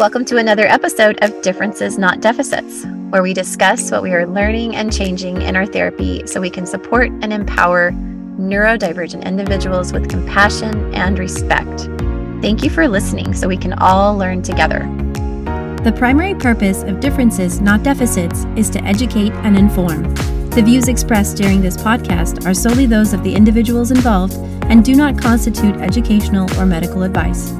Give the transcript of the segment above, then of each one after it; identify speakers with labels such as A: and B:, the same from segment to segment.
A: Welcome to another episode of Differences Not Deficits, where we discuss what we are learning and changing in our therapy so we can support and empower neurodivergent individuals with compassion and respect. Thank you for listening so we can all learn together.
B: The primary purpose of Differences Not Deficits is to educate and inform. The views expressed during this podcast are solely those of the individuals involved and do not constitute educational or medical advice.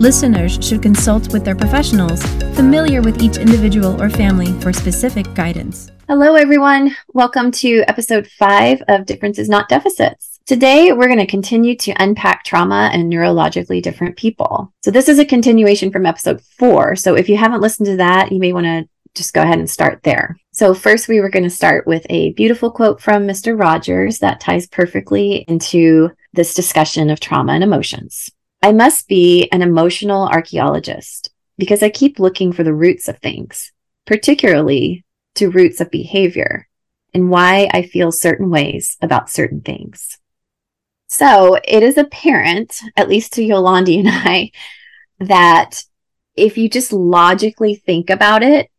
B: Listeners should consult with their professionals familiar with each individual or family for specific guidance.
A: Hello, everyone. Welcome to episode five of Differences Not Deficits. Today, we're going to continue to unpack trauma and neurologically different people. So, this is a continuation from episode four. So, if you haven't listened to that, you may want to just go ahead and start there. So, first, we were going to start with a beautiful quote from Mr. Rogers that ties perfectly into this discussion of trauma and emotions. I must be an emotional archaeologist because I keep looking for the roots of things, particularly to roots of behavior and why I feel certain ways about certain things. So it is apparent, at least to Yolandi and I, that if you just logically think about it,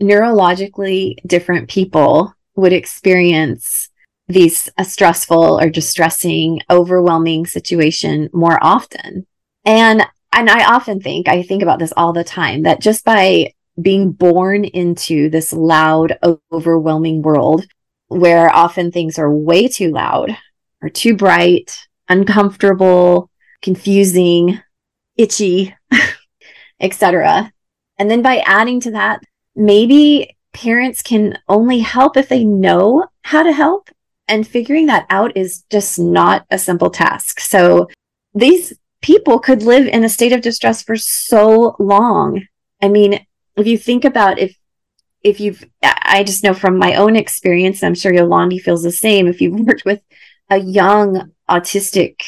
A: neurologically different people would experience these a stressful or distressing, overwhelming situation more often. And and I often think, I think about this all the time, that just by being born into this loud, overwhelming world where often things are way too loud or too bright, uncomfortable, confusing, itchy, etc. And then by adding to that, maybe parents can only help if they know how to help and figuring that out is just not a simple task. So these people could live in a state of distress for so long. I mean, if you think about if if you've I just know from my own experience, I'm sure Yolandi feels the same. If you've worked with a young autistic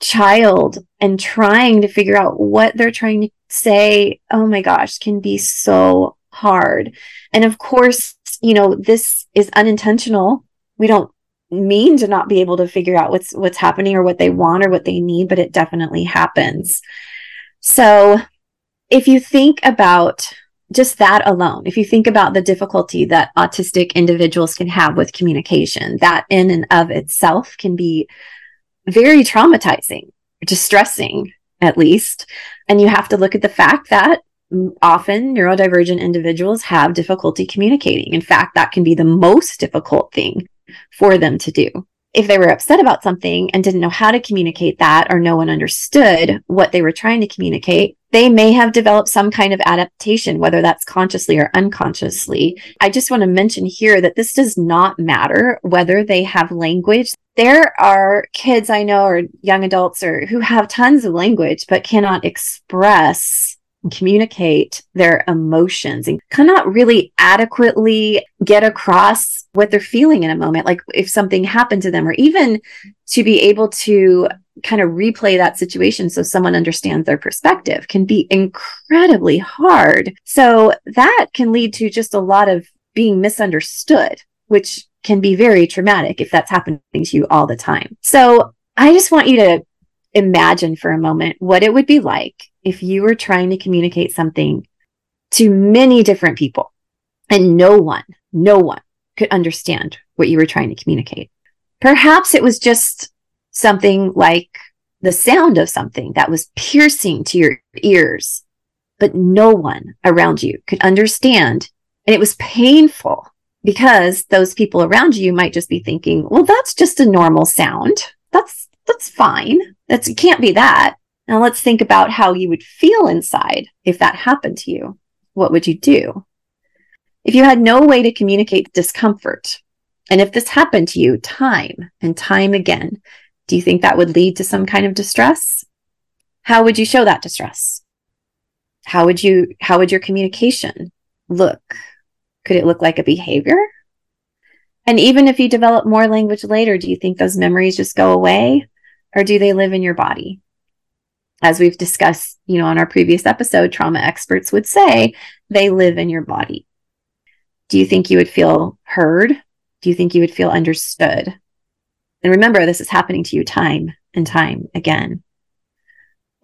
A: child and trying to figure out what they're trying to say, oh my gosh, can be so hard. And of course, you know, this is unintentional. We don't mean to not be able to figure out what's what's happening or what they want or what they need but it definitely happens. So if you think about just that alone if you think about the difficulty that autistic individuals can have with communication that in and of itself can be very traumatizing distressing at least. And you have to look at the fact that often neurodivergent individuals have difficulty communicating. In fact that can be the most difficult thing for them to do. If they were upset about something and didn't know how to communicate that, or no one understood what they were trying to communicate, they may have developed some kind of adaptation, whether that's consciously or unconsciously. I just want to mention here that this does not matter whether they have language. There are kids I know or young adults or who have tons of language but cannot express communicate their emotions and cannot really adequately get across what they're feeling in a moment like if something happened to them or even to be able to kind of replay that situation so someone understands their perspective can be incredibly hard. So that can lead to just a lot of being misunderstood which can be very traumatic if that's happening to you all the time. So i just want you to imagine for a moment what it would be like if you were trying to communicate something to many different people and no one, no one could understand what you were trying to communicate. Perhaps it was just something like the sound of something that was piercing to your ears, but no one around you could understand. And it was painful because those people around you might just be thinking, well, that's just a normal sound. That's, that's fine. That's, it can't be that. Now let's think about how you would feel inside if that happened to you. What would you do? If you had no way to communicate discomfort, and if this happened to you time and time again, do you think that would lead to some kind of distress? How would you show that distress? How would you, how would your communication look? Could it look like a behavior? And even if you develop more language later, do you think those memories just go away or do they live in your body? As we've discussed, you know, on our previous episode, trauma experts would say they live in your body. Do you think you would feel heard? Do you think you would feel understood? And remember, this is happening to you time and time again.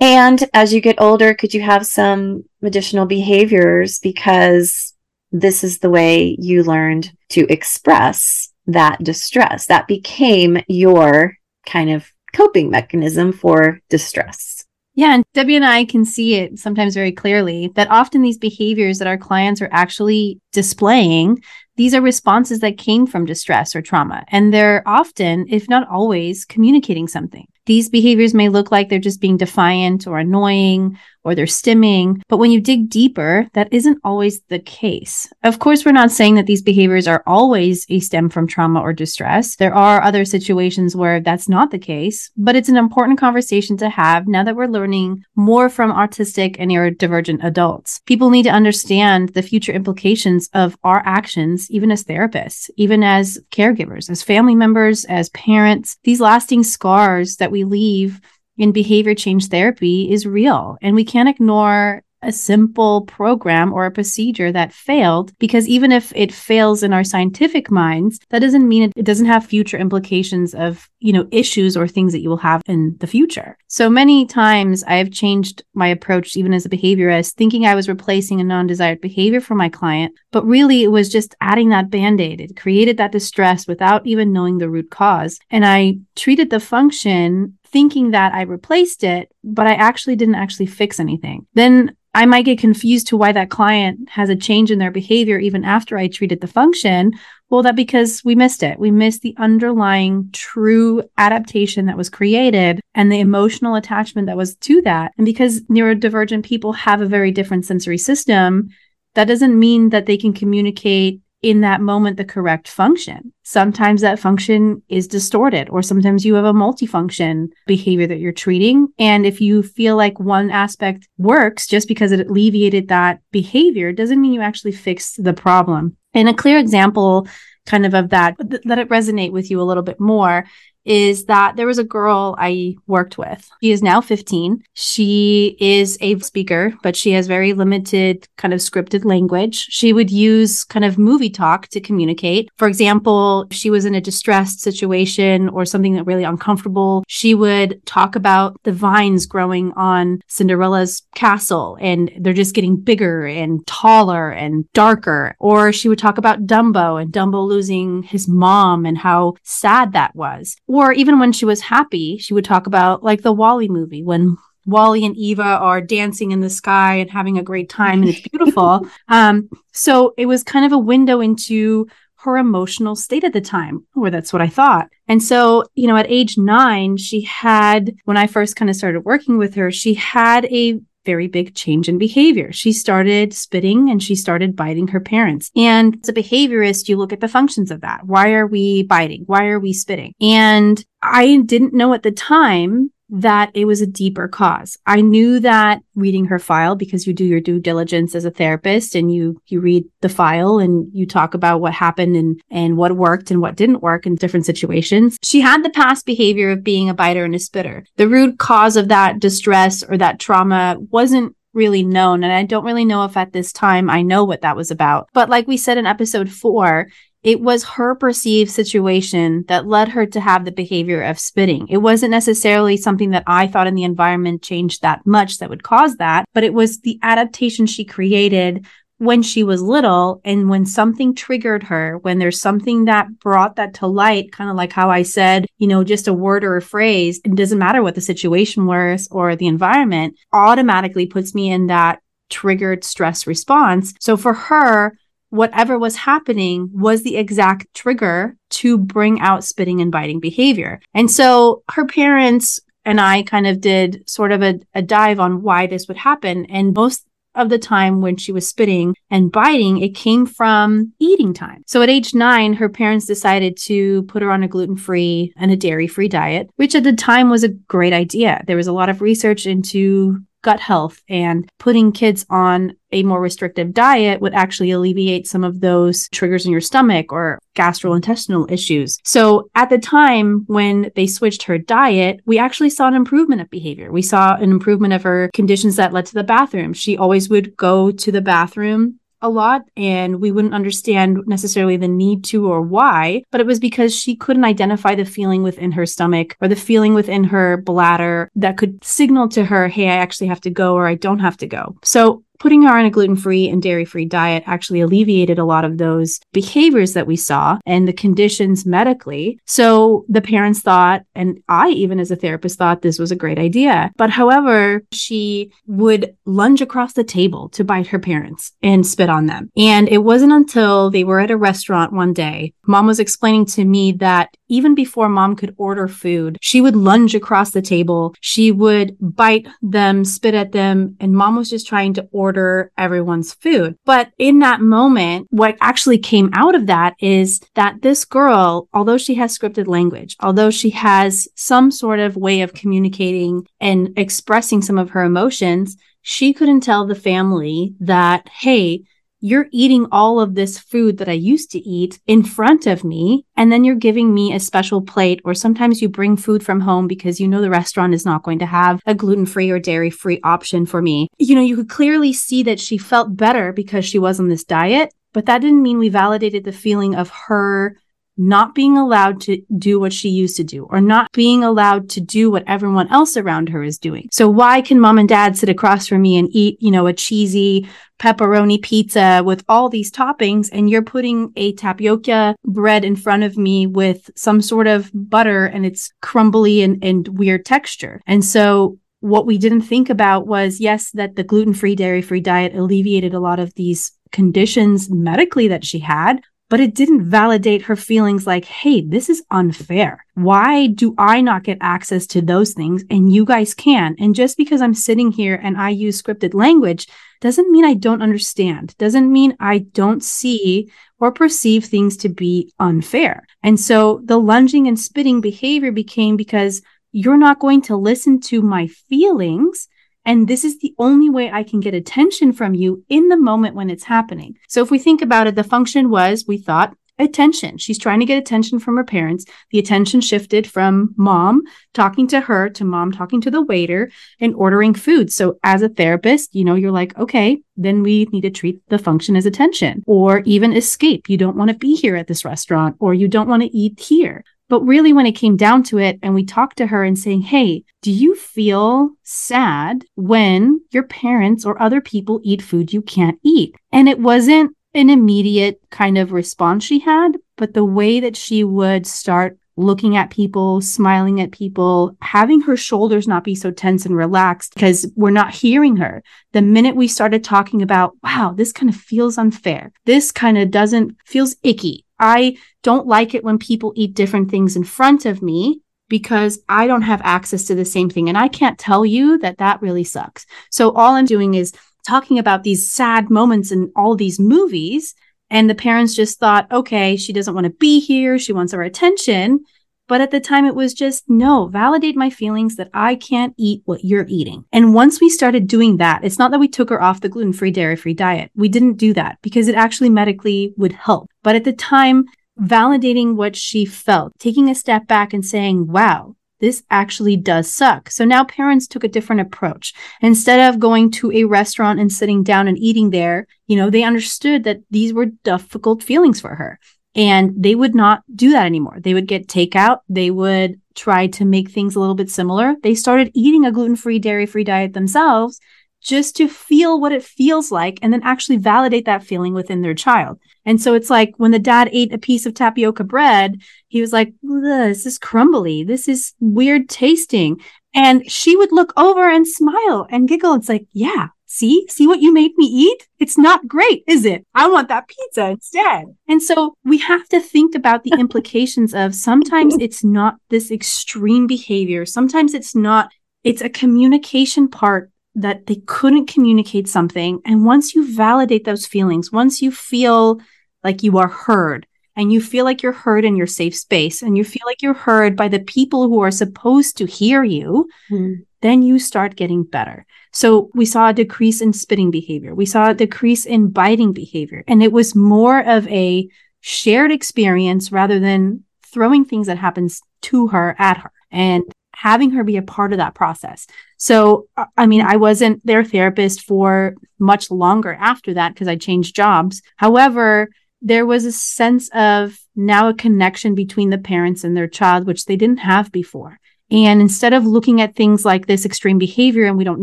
A: And as you get older, could you have some additional behaviors because this is the way you learned to express that distress? That became your kind of coping mechanism for distress.
B: Yeah, and Debbie and I can see it sometimes very clearly that often these behaviors that our clients are actually displaying these are responses that came from distress or trauma, and they're often, if not always, communicating something. These behaviors may look like they're just being defiant or annoying or they're stimming, but when you dig deeper, that isn't always the case. Of course, we're not saying that these behaviors are always a stem from trauma or distress. There are other situations where that's not the case, but it's an important conversation to have now that we're learning more from autistic and neurodivergent adults. People need to understand the future implications of our actions, even as therapists, even as caregivers, as family members, as parents. These lasting scars that we leave in behavior change therapy is real. And we can't ignore a simple program or a procedure that failed because even if it fails in our scientific minds that doesn't mean it, doesn't have future implications of you know issues or things that you will have in the future. So many times i have changed my approach even as a behaviorist thinking i was replacing a non-desired behavior for my client. But really it was just adding that band-aid. It created that distress without even knowing the root cause. And i treated the function thinking that I replaced it, but I actually didn't actually fix anything. Then I might get confused to why that client has a change in their behavior even after I treated the function. Well, that because we missed it. We missed the underlying true adaptation that was created and the emotional attachment that was to that. And because neurodivergent people have a very different sensory system, that doesn't mean that they can communicate in that moment the correct function. Sometimes that function is distorted, or sometimes you have a multifunction behavior that you're treating. And if you feel like one aspect works just because it alleviated that behavior, doesn't mean you actually fixed the problem. And a clear example kind of of that, let it resonate with you a little bit more is that there was a girl I worked with. She is now 15. She is a speaker, but she has very limited kind of scripted language. She would use kind of movie talk to communicate. For example, she was in a distressed situation or something that really uncomfortable. She would talk about the vines growing on Cinderella's castle and they're just getting bigger and taller and darker. Or she would talk about Dumbo and Dumbo losing his mom and how sad that was or even when she was happy, she would talk about like the WALL-E movie when WALL-E and Eva are dancing in the sky and having a great time and it's beautiful. um, so it was kind of a window into her emotional state at the time, or that's what I thought. And so, you know, at age nine, she had, when I first kind of started working with her, she had a very big change in behavior. She started spitting and she started biting her parents. And as a behaviorist, you look at the functions of that. Why are we biting? Why are we spitting? And I didn't know at the time that it was a deeper cause. I knew that reading her file because you do your due diligence as a therapist and you you read the file and you talk about what happened and and what worked and what didn't work in different situations. She had the past behavior of being a biter and a spitter. The root cause of that distress or that trauma wasn't really known. And I don't really know if at this time I know what that was about. But like we said in episode four, it was her perceived situation that led her to have the behavior of spitting. It wasn't necessarily something that I thought in the environment changed that much that would cause that, but it was the adaptation she created when she was little and when something triggered her, when there's something that brought that to light, kind of like how I said, you know, just a word or a phrase, it doesn't matter what the situation was or the environment, automatically puts me in that triggered stress response. So for her, whatever was happening was the exact trigger to bring out spitting and biting behavior. And so her parents and I kind of did sort of a, a dive on why this would happen. And most of the time when she was spitting and biting, it came from eating time. So at age nine, her parents decided to put her on a gluten free and a dairy free diet, which at the time was a great idea. There was a lot of research into gut health and putting kids on a more restrictive diet would actually alleviate some of those triggers in your stomach or gastrointestinal issues. So at the time when they switched her diet, we actually saw an improvement of behavior. We saw an improvement of her conditions that led to the bathroom. She always would go to the bathroom a lot and we wouldn't understand necessarily the need to or why, but it was because she couldn't identify the feeling within her stomach or the feeling within her bladder that could signal to her, hey, I actually have to go or I don't have to go. So putting her on a gluten free and dairy free diet actually alleviated a lot of those behaviors that we saw and the conditions medically. So the parents thought, and I, even as a therapist, thought this was a great idea. But however, she would lunge across the table to bite her parents and spit on them. And it wasn't until they were at a restaurant one day, mom was explaining to me that even before mom could order food, she would lunge across the table. She would bite them, spit at them, and mom was just trying to order everyone's food. But in that moment, what actually came out of that is that this girl, although she has scripted language, although she has some sort of way of communicating and expressing some of her emotions, she couldn't tell the family that, hey, you're eating all of this food that I used to eat in front of me. And then you're giving me a special plate, or sometimes you bring food from home because you know the restaurant is not going to have a gluten free or dairy free option for me. You know, you could clearly see that she felt better because she was on this diet, but that didn't mean we validated the feeling of her not being allowed to do what she used to do or not being allowed to do what everyone else around her is doing. So why can mom and dad sit across from me and eat, you know, a cheesy pepperoni pizza with all these toppings and you're putting a tapioca bread in front of me with some sort of butter and it's crumbly and, and weird texture. And so what we didn't think about was yes, that the gluten free, dairy free diet alleviated a lot of these conditions medically that she had, but it didn't validate her feelings like, hey, this is unfair. Why do I not get access to those things and you guys can? And just because I'm sitting here and I use scripted language doesn't mean I don't understand, doesn't mean I don't see or perceive things to be unfair. And so the lunging and spitting behavior became because you're not going to listen to my feelings and this is the only way I can get attention from you in the moment when it's happening. So if we think about it, the function was we thought attention. She's trying to get attention from her parents. The attention shifted from mom talking to her to mom talking to the waiter and ordering food. So as a therapist, you know, you're like, okay, then we need to treat the function as attention or even escape. You don't want to be here at this restaurant or you don't want to eat here. But really, when it came down to it, and we talked to her and saying, Hey, do you feel sad when your parents or other people eat food you can't eat? And it wasn't an immediate kind of response she had, but the way that she would start looking at people, smiling at people, having her shoulders not be so tense and relaxed because we're not hearing her. The minute we started talking about, wow, this kind of feels unfair. This kind of doesn't feels icky. I don't like it when people eat different things in front of me because I don't have access to the same thing. And I can't tell you that that really sucks. So all I'm doing is talking about these sad moments in all these movies. And the parents just thought, okay, she doesn't want to be here. She wants our attention. But at the time, it was just no, validate my feelings that I can't eat what you're eating. And once we started doing that, it's not that we took her off the gluten free, dairy free diet. We didn't do that because it actually medically would help. But at the time, validating what she felt, taking a step back and saying, wow, this actually does suck. So now parents took a different approach. Instead of going to a restaurant and sitting down and eating there, you know, they understood that these were difficult feelings for her. And they would not do that anymore. They would get takeout. They would try to make things a little bit similar. They started eating a gluten free, dairy free diet themselves just to feel what it feels like and then actually validate that feeling within their child. And so it's like when the dad ate a piece of tapioca bread, he was like, this is crumbly. This is weird tasting. And she would look over and smile and giggle. It's like, yeah, see, see what you made me eat? It's not great, is it? I want that pizza instead. And so we have to think about the implications of sometimes it's not this extreme behavior. Sometimes it's not, it's a communication part that they couldn't communicate something. And once you validate those feelings, once you feel like you are heard, and you feel like you're heard in your safe space and you feel like you're heard by the people who are supposed to hear you, mm. then you start getting better. So we saw a decrease in spitting behavior. We saw a decrease in biting behavior. And it was more of a shared experience rather than throwing things that happens to her at her. And having her be a part of that process. So, uh, I mean, I wasn't their therapist for much longer after that because I changed jobs. However, there was a sense of now a connection between the parents and their child, which they didn't have before. And instead of looking at things like this extreme behavior and we don't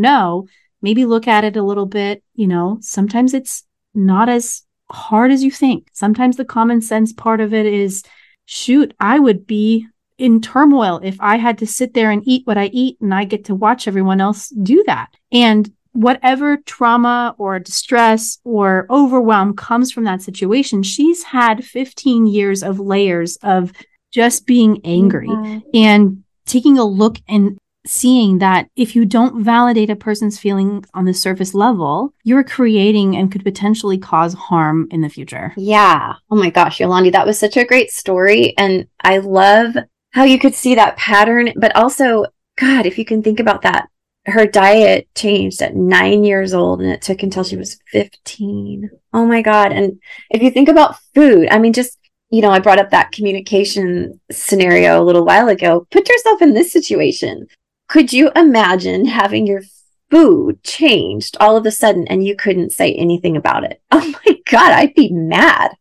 B: know, maybe look at it a little bit. You know, sometimes it's not as hard as you think. Sometimes the common sense part of it is shoot, I would be in turmoil if I had to sit there and eat what I eat and I get to watch everyone else do that. And whatever trauma or distress or overwhelm comes from that situation, she's had 15 years of layers of just being angry mm-hmm. and taking a look and seeing that if you don't validate a person's feeling on the surface level, you're creating and could potentially cause harm in the future.
A: Yeah. Oh my gosh, Yolandi, that was such a great story. And I love how you could see that pattern, but also, God, if you can think about that, her diet changed at nine years old and it took until she was 15. Oh my God. And if you think about food, I mean, just, you know, I brought up that communication scenario a little while ago. Put yourself in this situation. Could you imagine having your food changed all of a sudden and you couldn't say anything about it? Oh my God, I'd be mad.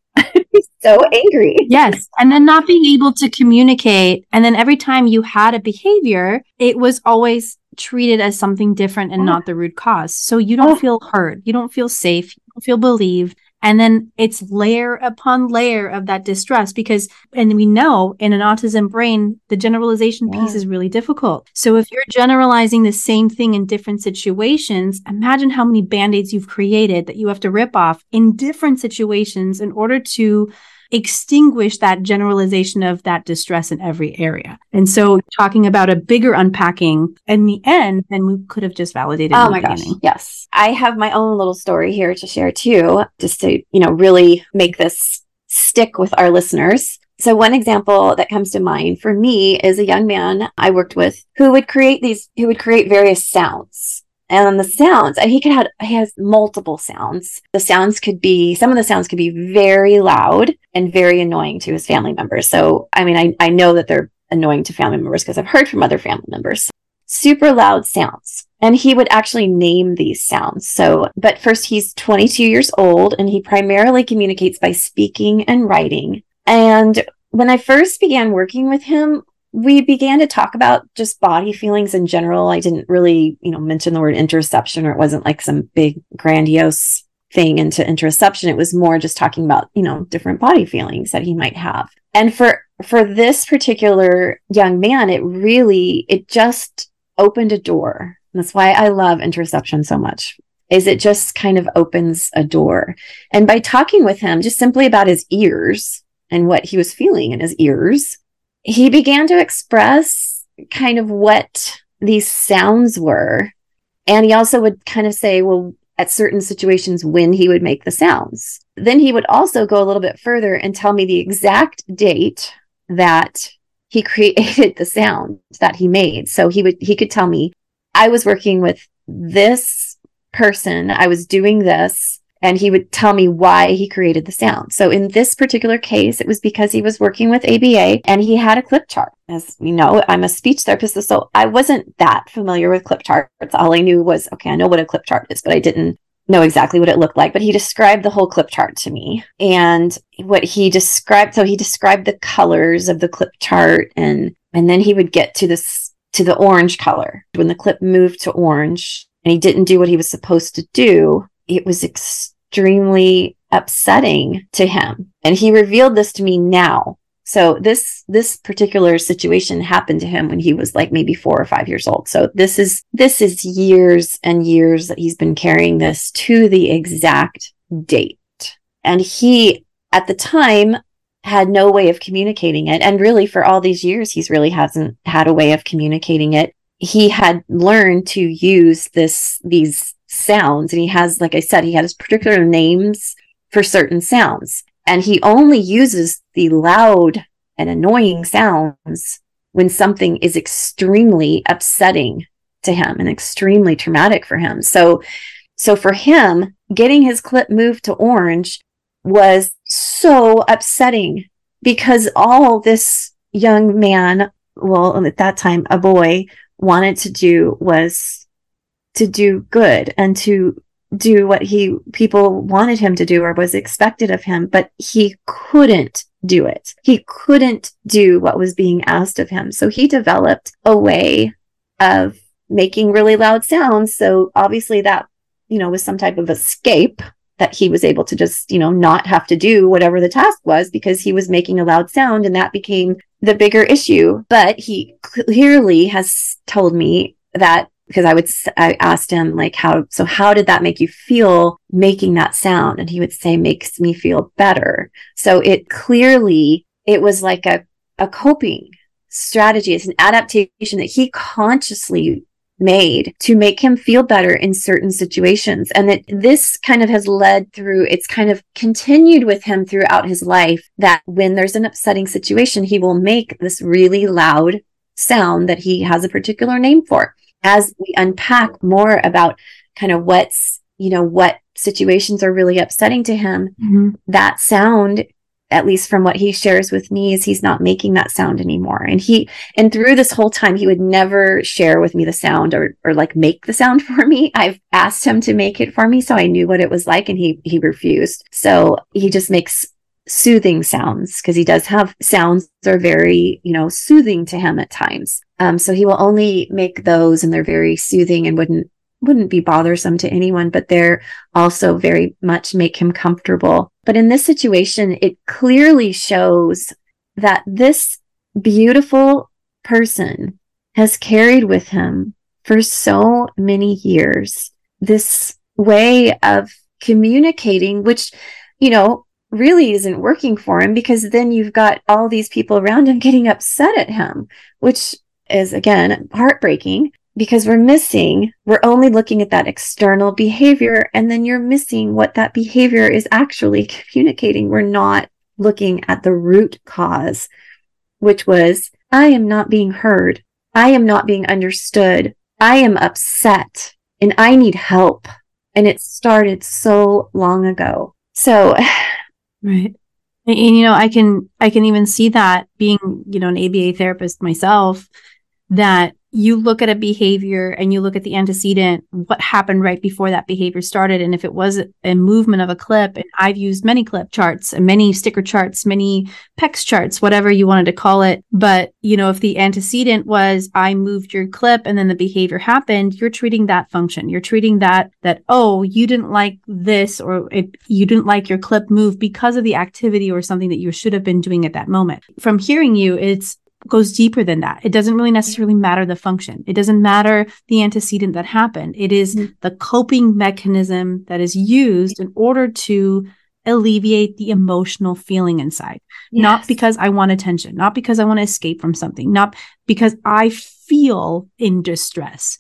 A: So angry.
B: Yes. And then not being able to communicate. And then every time you had a behavior, it was always treated as something different and oh. not the root cause. So you don't oh. feel heard. You don't feel safe. You don't feel believed. And then it's layer upon layer of that distress because, and we know in an autism brain, the generalization yeah. piece is really difficult. So if you're generalizing the same thing in different situations, imagine how many band aids you've created that you have to rip off in different situations in order to extinguish that generalization of that distress in every area. And so talking about a bigger unpacking in the end, then we could have just validated.
A: Oh my gosh. Yes. I have my own little story here to share too, just to, you know, really make this stick with our listeners. So one example that comes to mind for me is a young man I worked with who would create these, who would create various sounds and the sounds and he could have he has multiple sounds. The sounds could be some of the sounds could be very loud and very annoying to his family members. So i mean i, I know that they're annoying to family members because i've heard from other family members. Super loud sounds and he would actually name these sounds. So but first he's 22 years old and he primarily communicates by speaking and writing. And when I first began working with him, we began to talk about just body feelings in general. I didn't really, you know, mention the word interoception or it wasn't like some big grandiose thing into interoception. It was more just talking about, you know, different body feelings that he might have. And for for this particular young man, it really it just opened a door. that's why I love interoception so much. Is it just kind of opens a door. And by talking with him just simply about his ears and what he was feeling in his ears, he began to express kind of what these sounds were. And he also would kind of say, well, at certain situations when he would make the sounds. Then he would also go a little bit further and tell me the exact date that he created the sound that he made. So he would he could tell me I was working with this person, I was doing this and he would tell me why he created the sound. So in this particular case, it was because he was working with ABA and he had a clip chart. As we know, I'm a speech therapist, so I wasn't that familiar with clip charts. All I knew was, okay, I know what a clip chart is, but I didn't know exactly what it looked like. But he described the whole clip chart to me. And what he described, so he described the colors of the clip chart and and then he would get to this to the orange color. When the clip moved to orange and he didn't do what he was supposed to do, it was extremely upsetting to him. And he revealed this to me now. So this this particular situation happened to him when he was like maybe 4 or 5 years old. So this is this is years and years that he's been carrying this to the exact date. And he at the time had no way of communicating it and really for all these years he's really hasn't had a way of communicating it. He had learned to use this these sounds. And he has, like I said, he has particular names for certain sounds. And he only uses the loud and annoying sounds when something is extremely upsetting to him and extremely traumatic for him. So, so for him, getting his clip moved to orange was so upsetting because all this young man well, at that time, a boy wanted to do was to do good and to do what he people wanted him to do or was expected of him, but he couldn't do it. He couldn't do what was being asked of him. So he developed a way of making really loud sounds. So obviously that, you know, was some type of escape that he was able to just, you know, not have to do whatever the task was because he was making a loud sound and that became the bigger issue. But he clearly has told me that because I would, I asked him like, how, so how did that make you feel making that sound? And he would say, makes me feel better. So it clearly, it was like a, a coping strategy. It's an adaptation that he consciously made to make him feel better in certain situations. And that this kind of has led through, it's kind of continued with him throughout his life that when there's an upsetting situation, he will make this really loud sound that he has a particular name for. As we unpack more about kind of what's, you know, what situations are really upsetting to him, mm-hmm. that sound at least from what he shares with me is he's not making that sound anymore. And he and through this whole time he would never share with me the sound or or like make the sound for me. I've asked him to make it for me so i knew what it was like and he he refused. So he just makes soothing sounds because he does have sounds that are very you know soothing to him at times um so he will only make those and they're very soothing and wouldn't wouldn't be bothersome to anyone, but they're also very much make him comfortable. But in this situation, it clearly shows that this beautiful person has carried with him for so many years this way of communicating, which, you know, really isn't working for him because then you've got all these people around him getting upset at him, which is again heartbreaking because we're missing, we're only looking at that external behavior, and then you're missing what that behavior is actually communicating. We're not looking at the root cause, which was, I am not being heard. I am not being understood. I am upset and I need help. And it started so long ago. So,
B: right. And, you know, I can, I can even see that being, you know, an ABA therapist myself, that you look at a behavior and you look at the antecedent, what happened right before that behavior started. And if it was a movement of a clip, and I've used many clip charts and many sticker charts, many PECS charts, whatever you wanted to call it. But, you know, if the antecedent was I moved your clip and then the behavior happened, you're treating that function. You're treating that, that, oh, you didn't like this or it, you didn't like your clip move because of the activity or something that you should have been doing at that moment. From hearing you, it's goes deeper than that. It doesn't really necessarily matter the function. It doesn't matter the antecedent that happened. It is mm-hmm. the coping mechanism that is used in order to alleviate the emotional feeling inside. Yes. Not because I want attention, not because I want to escape from something, not because I feel in distress.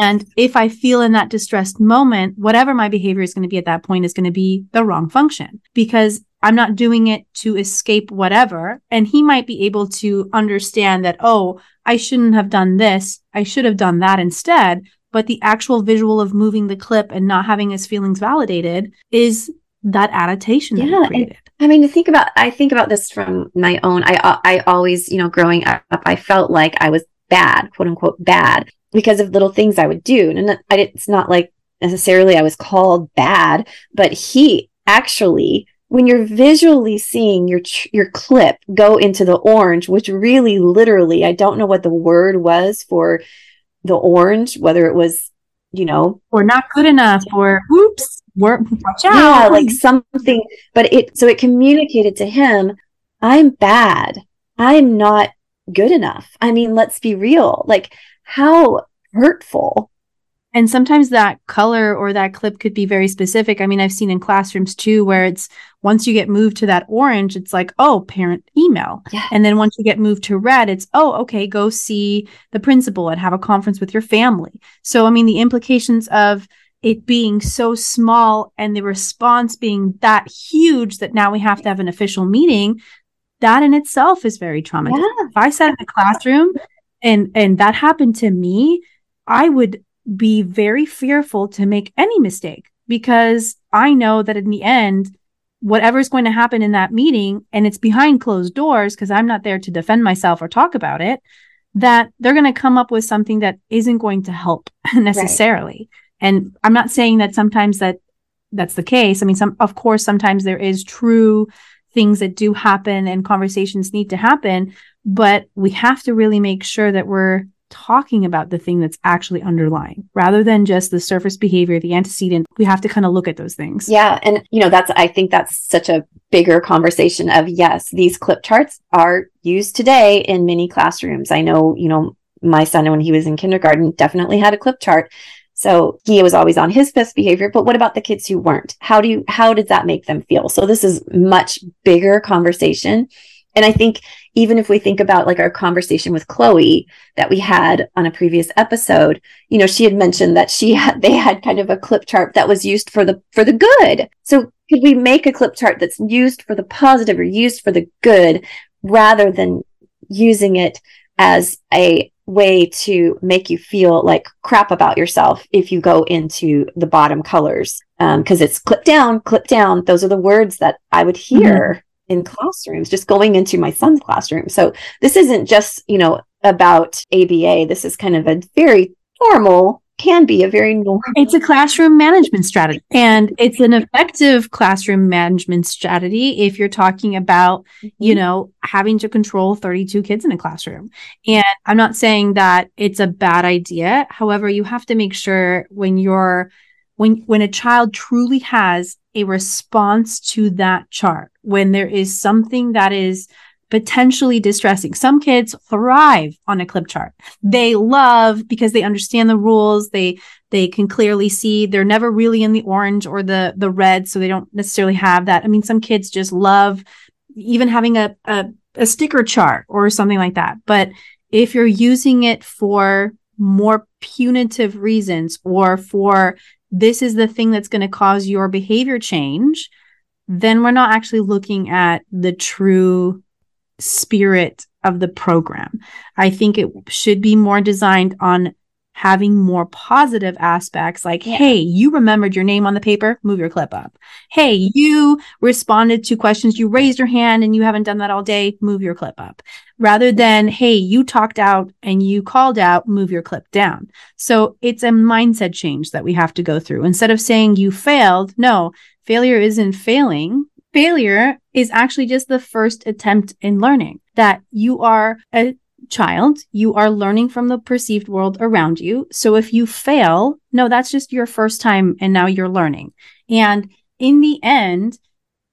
B: And if I feel in that distressed moment, whatever my behavior is going to be at that point is going to be the wrong function because I'm not doing it to escape whatever. And he might be able to understand that, oh, I shouldn't have done this. I should have done that instead. But the actual visual of moving the clip and not having his feelings validated is that adaptation yeah, that created.
A: I mean, to think about, I think about this from my own. I, uh, I always, you know, growing up, I felt like I was bad, quote unquote, bad because of little things I would do. And it's not like necessarily I was called bad, but he actually when you're visually seeing your your clip go into the orange which really literally i don't know what the word was for the orange whether it was you know
B: or not good enough or oops watch
A: out. yeah like something but it so it communicated to him i'm bad. I'm not good enough. I mean let's be real. Like how hurtful
B: and sometimes that color or that clip could be very specific. I mean, I've seen in classrooms too, where it's once you get moved to that orange, it's like, oh, parent email. Yeah. And then once you get moved to red, it's, oh, okay, go see the principal and have a conference with your family. So, I mean, the implications of it being so small and the response being that huge that now we have to have an official meeting, that in itself is very traumatic. Yeah. If I sat in the classroom and and that happened to me, I would be very fearful to make any mistake because I know that in the end, whatever's going to happen in that meeting and it's behind closed doors because I'm not there to defend myself or talk about it, that they're going to come up with something that isn't going to help necessarily. Right. And I'm not saying that sometimes that that's the case. I mean, some, of course, sometimes there is true things that do happen and conversations need to happen, but we have to really make sure that we're talking about the thing that's actually underlying rather than just the surface behavior, the antecedent. We have to kind of look at those things.
A: Yeah. And, you know, that's, I think that's such a bigger conversation of yes, these clip charts are used today in many classrooms. I know, you know, my son, when he was in kindergarten, definitely had a clip chart. So he was always on his best behavior, but what about the kids who weren't? How do you, how did that make them feel? So this is much bigger conversation. And I think even if we think about like our conversation with Chloe that we had on a previous episode, you know, she had mentioned that she had, they had kind of a clip chart that was used for the, for the good. So could we make a clip chart that's used for the positive or used for the good rather than using it as a way to make you feel like crap about yourself if you go into the bottom colors? Because um, it's clip down clip down. Those are the words that i would hear. Mm-hmm in classrooms, just going into my son's classroom. So this isn't just, you know, about ABA. This is kind of a very normal, can be a very normal.
B: It's a classroom management strategy. And it's an effective classroom management strategy if you're talking about, mm-hmm. you know, having to control 32 kids in a classroom. And I'm not saying that it's a bad idea. However, you have to make sure when you're when when a child truly has a response to that chart when there is something that is potentially distressing. Some kids thrive on a clip chart. They love because they understand the rules. They they can clearly see they're never really in the orange or the the red, so they don't necessarily have that. I mean, some kids just love even having a a, a sticker chart or something like that. But if you're using it for more punitive reasons or for this is the thing that's going to cause your behavior change, then we're not actually looking at the true spirit of the program. I think it should be more designed on having more positive aspects like, yeah. hey, you remembered your name on the paper, move your clip up. Hey, you responded to questions, you raised your hand and you haven't done that all day, move your clip up. Rather than, hey, you talked out and you called out, move your clip down. So it's a mindset change that we have to go through. Instead of saying you failed, no, failure isn't failing. Failure is actually just the first attempt in learning that you are a child, you are learning from the perceived world around you. So if you fail, no, that's just your first time and now you're learning. And in the end,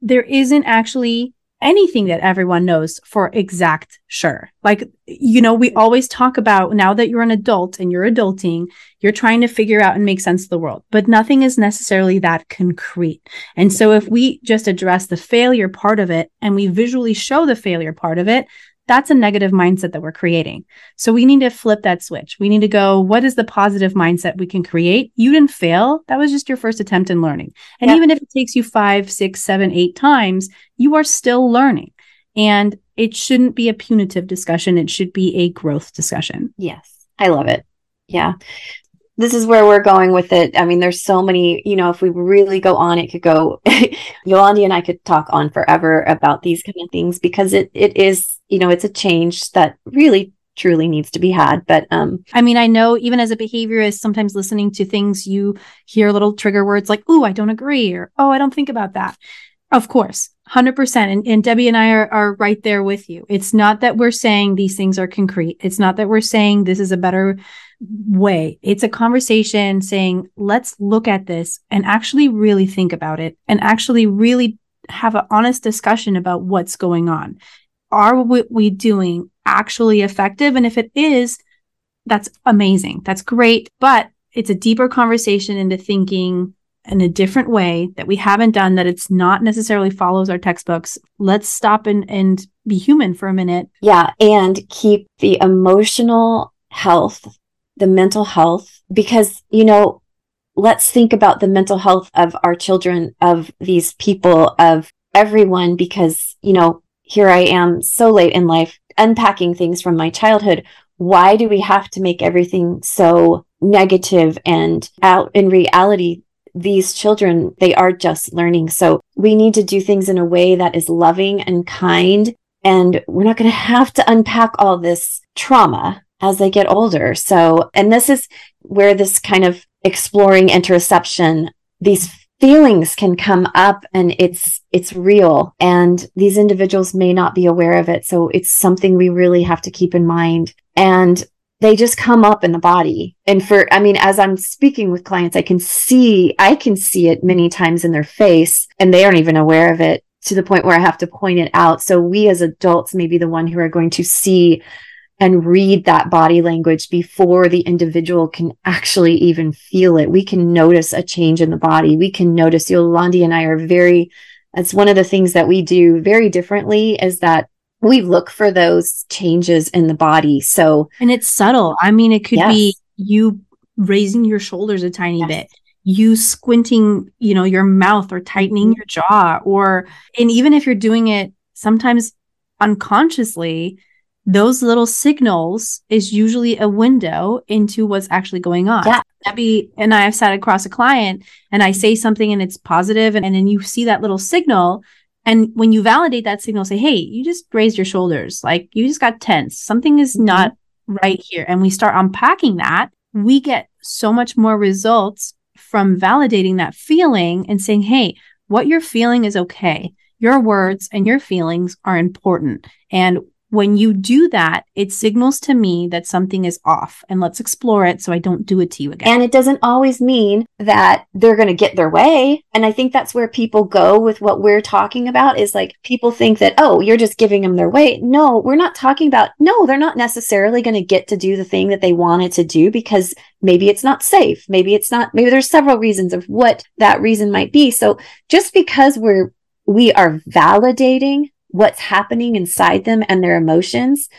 B: there isn't actually anything that everyone knows for exact sure. Like, you know, we always talk about now that you're an adult and you're adulting, you're trying to figure out and make sense of the world, but nothing is necessarily that concrete. And so if we just address the failure part of it and we visually show the failure part of it, that's a negative mindset that we're creating. So we need to flip that switch. We need to go, what is the positive mindset we can create? You didn't fail. That was just your first attempt in learning. And even if it takes you five, six, seven, eight times, you are still learning. And it shouldn't be a punitive discussion. It should be a growth discussion.
A: Yes. I love it. Yeah this is where we're going with it. I mean, there's so many, you know, if we really go on, it could go, Yolandi and I could talk on forever about these kind of things because it, it is, you know, it's a change that really truly needs to be had. But, um,
B: I mean, I know even as a behaviorist, sometimes listening to things, you hear little trigger words like, oh, I don't agree, or oh, I don't think about that. Of course, 100%. And, and Debbie and I are, are right there with you. It's not that we're saying these things are concrete. It's not that we're saying this is a better way. It's a conversation saying, let's look at this and actually really think about it and actually really have an honest discussion about what's going on. Are we doing actually effective? And if it is, that's amazing. That's great. But it's a deeper conversation into thinking in a different way that we haven't done that it's not necessarily follows our textbooks. Let's stop and and be human for a minute.
A: Yeah and keep the emotional health the mental health because you know let's think about the mental health of our children of these people of everyone because you know here i am so late in life unpacking things from my childhood. Why do we have to make everything so negative and out in reality these children, they are just learning. So we need to do things in a way that is loving and kind. And we're not going to have to unpack all this trauma as they get older. So, and this is where this kind of exploring interoception, these feelings can come up and it's it's real and these individuals may not be aware of it so it's something we really have to keep in mind and they just come up in the body and for i mean as i'm speaking with clients i can see i can see it many times in their face and they aren't even aware of it to the point where i have to point it out so we as adults may be the one who are going to see and read that body language before the individual can actually even feel it. We can notice a change in the body. We can notice Yolandi and I are very, that's one of the things that we do very differently is that we look for those changes in the body. So,
B: and it's subtle. I mean, it could yes. be you raising your shoulders a tiny yes. bit you squinting you know your mouth or tightening your jaw or and even if you're doing it sometimes unconsciously those little signals is usually a window into what's actually going on. Yeah. Abby and I have sat across a client and I say something and it's positive and, and then you see that little signal. And when you validate that signal, say, hey, you just raised your shoulders. Like you just got tense. Something is mm-hmm. not right here. And we start unpacking that. We get so much more results from validating that feeling and saying, hey, what you're feeling is okay. Your words and your feelings are important. And when you do that, it signals to me that something is off and let's explore it so I don't do it to you again.
A: And it doesn't always mean that they're going to get their way. And I think that's where people go with what we're talking about is like people think that, oh, you're just giving them their way. No, we're not talking about, no, they're not necessarily going to get to do the thing that they wanted to do because maybe it's not safe. Maybe it's not, maybe there's several reasons of what that reason might be. So just because we're, we are validating what's happening inside them and their emotions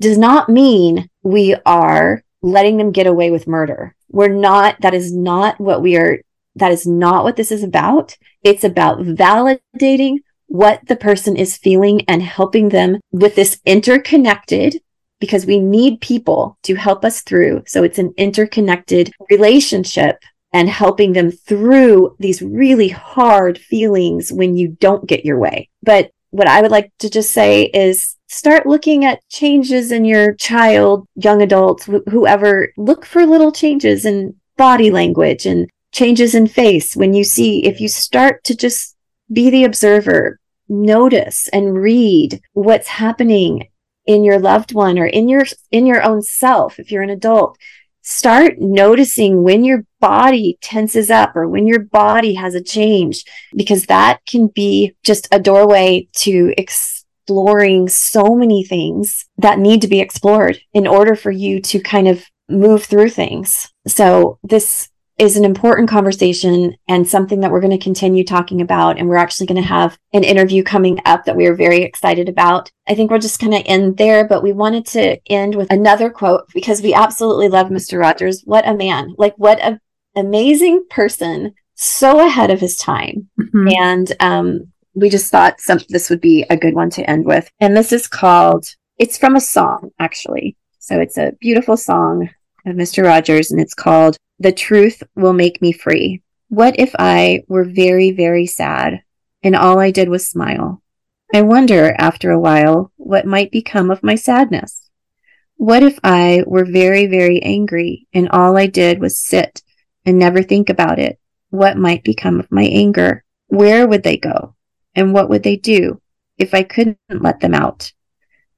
A: does not mean we are letting them get away with murder. We're not, that is not what we are, that is not what this is about. It's about validating what the person is feeling and helping them with this interconnected because we need people to help us through. So it's an interconnected relationship and helping them through these really hard feelings when you don't get your way. But what I would like to just say is start looking at changes in your child, young adults, wh- whoever. Look for little changes in body language and changes in face when you see, if you start to just be the observer, notice and read what's happening in your loved one or in your in your own self if you're an adult start noticing when your body tenses up or when your body has a change, because that can be just a doorway to exploring so many things that need to be explored in order for you to kind of move through things. So this is an important conversation and something that we're going to continue talking about. And we're actually going to have an interview coming up that we are very excited about. I think we're just going to end there, but we wanted to end with another quote because we absolutely love Mr. Rogers. What a man. Like, what an amazing person. So ahead of his time. Mm-hmm. And, um, we just thought some, this would be a good one to end with. And this is called, it's from a song, actually. So it's a beautiful song of Mr. Rogers, and it's called The Truth Will Make Me Free. What if I were very, very sad and all I did was smile? I wonder, after a while, what might become of my sadness. What if I were very, very angry and all I did was sit and never think about it? What might become of my anger? Where would they go? And what would they do if I couldn't let them out?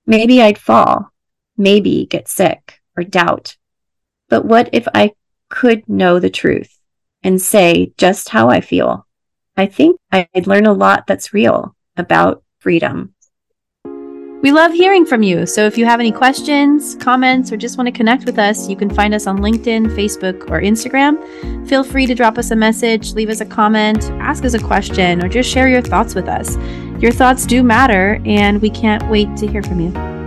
A: Maybe I'd fall, maybe get sick or doubt but what if I could know the truth and say just how I feel? I think I'd learn a lot that's real about freedom.
B: We love hearing from you. So if you have any questions, comments, or just want to connect with us, you can find us on LinkedIn, Facebook, or Instagram. Feel free to drop us a message, leave us a comment, ask us a question, or just share your thoughts with us. Your thoughts do matter, and we can't wait to hear from you.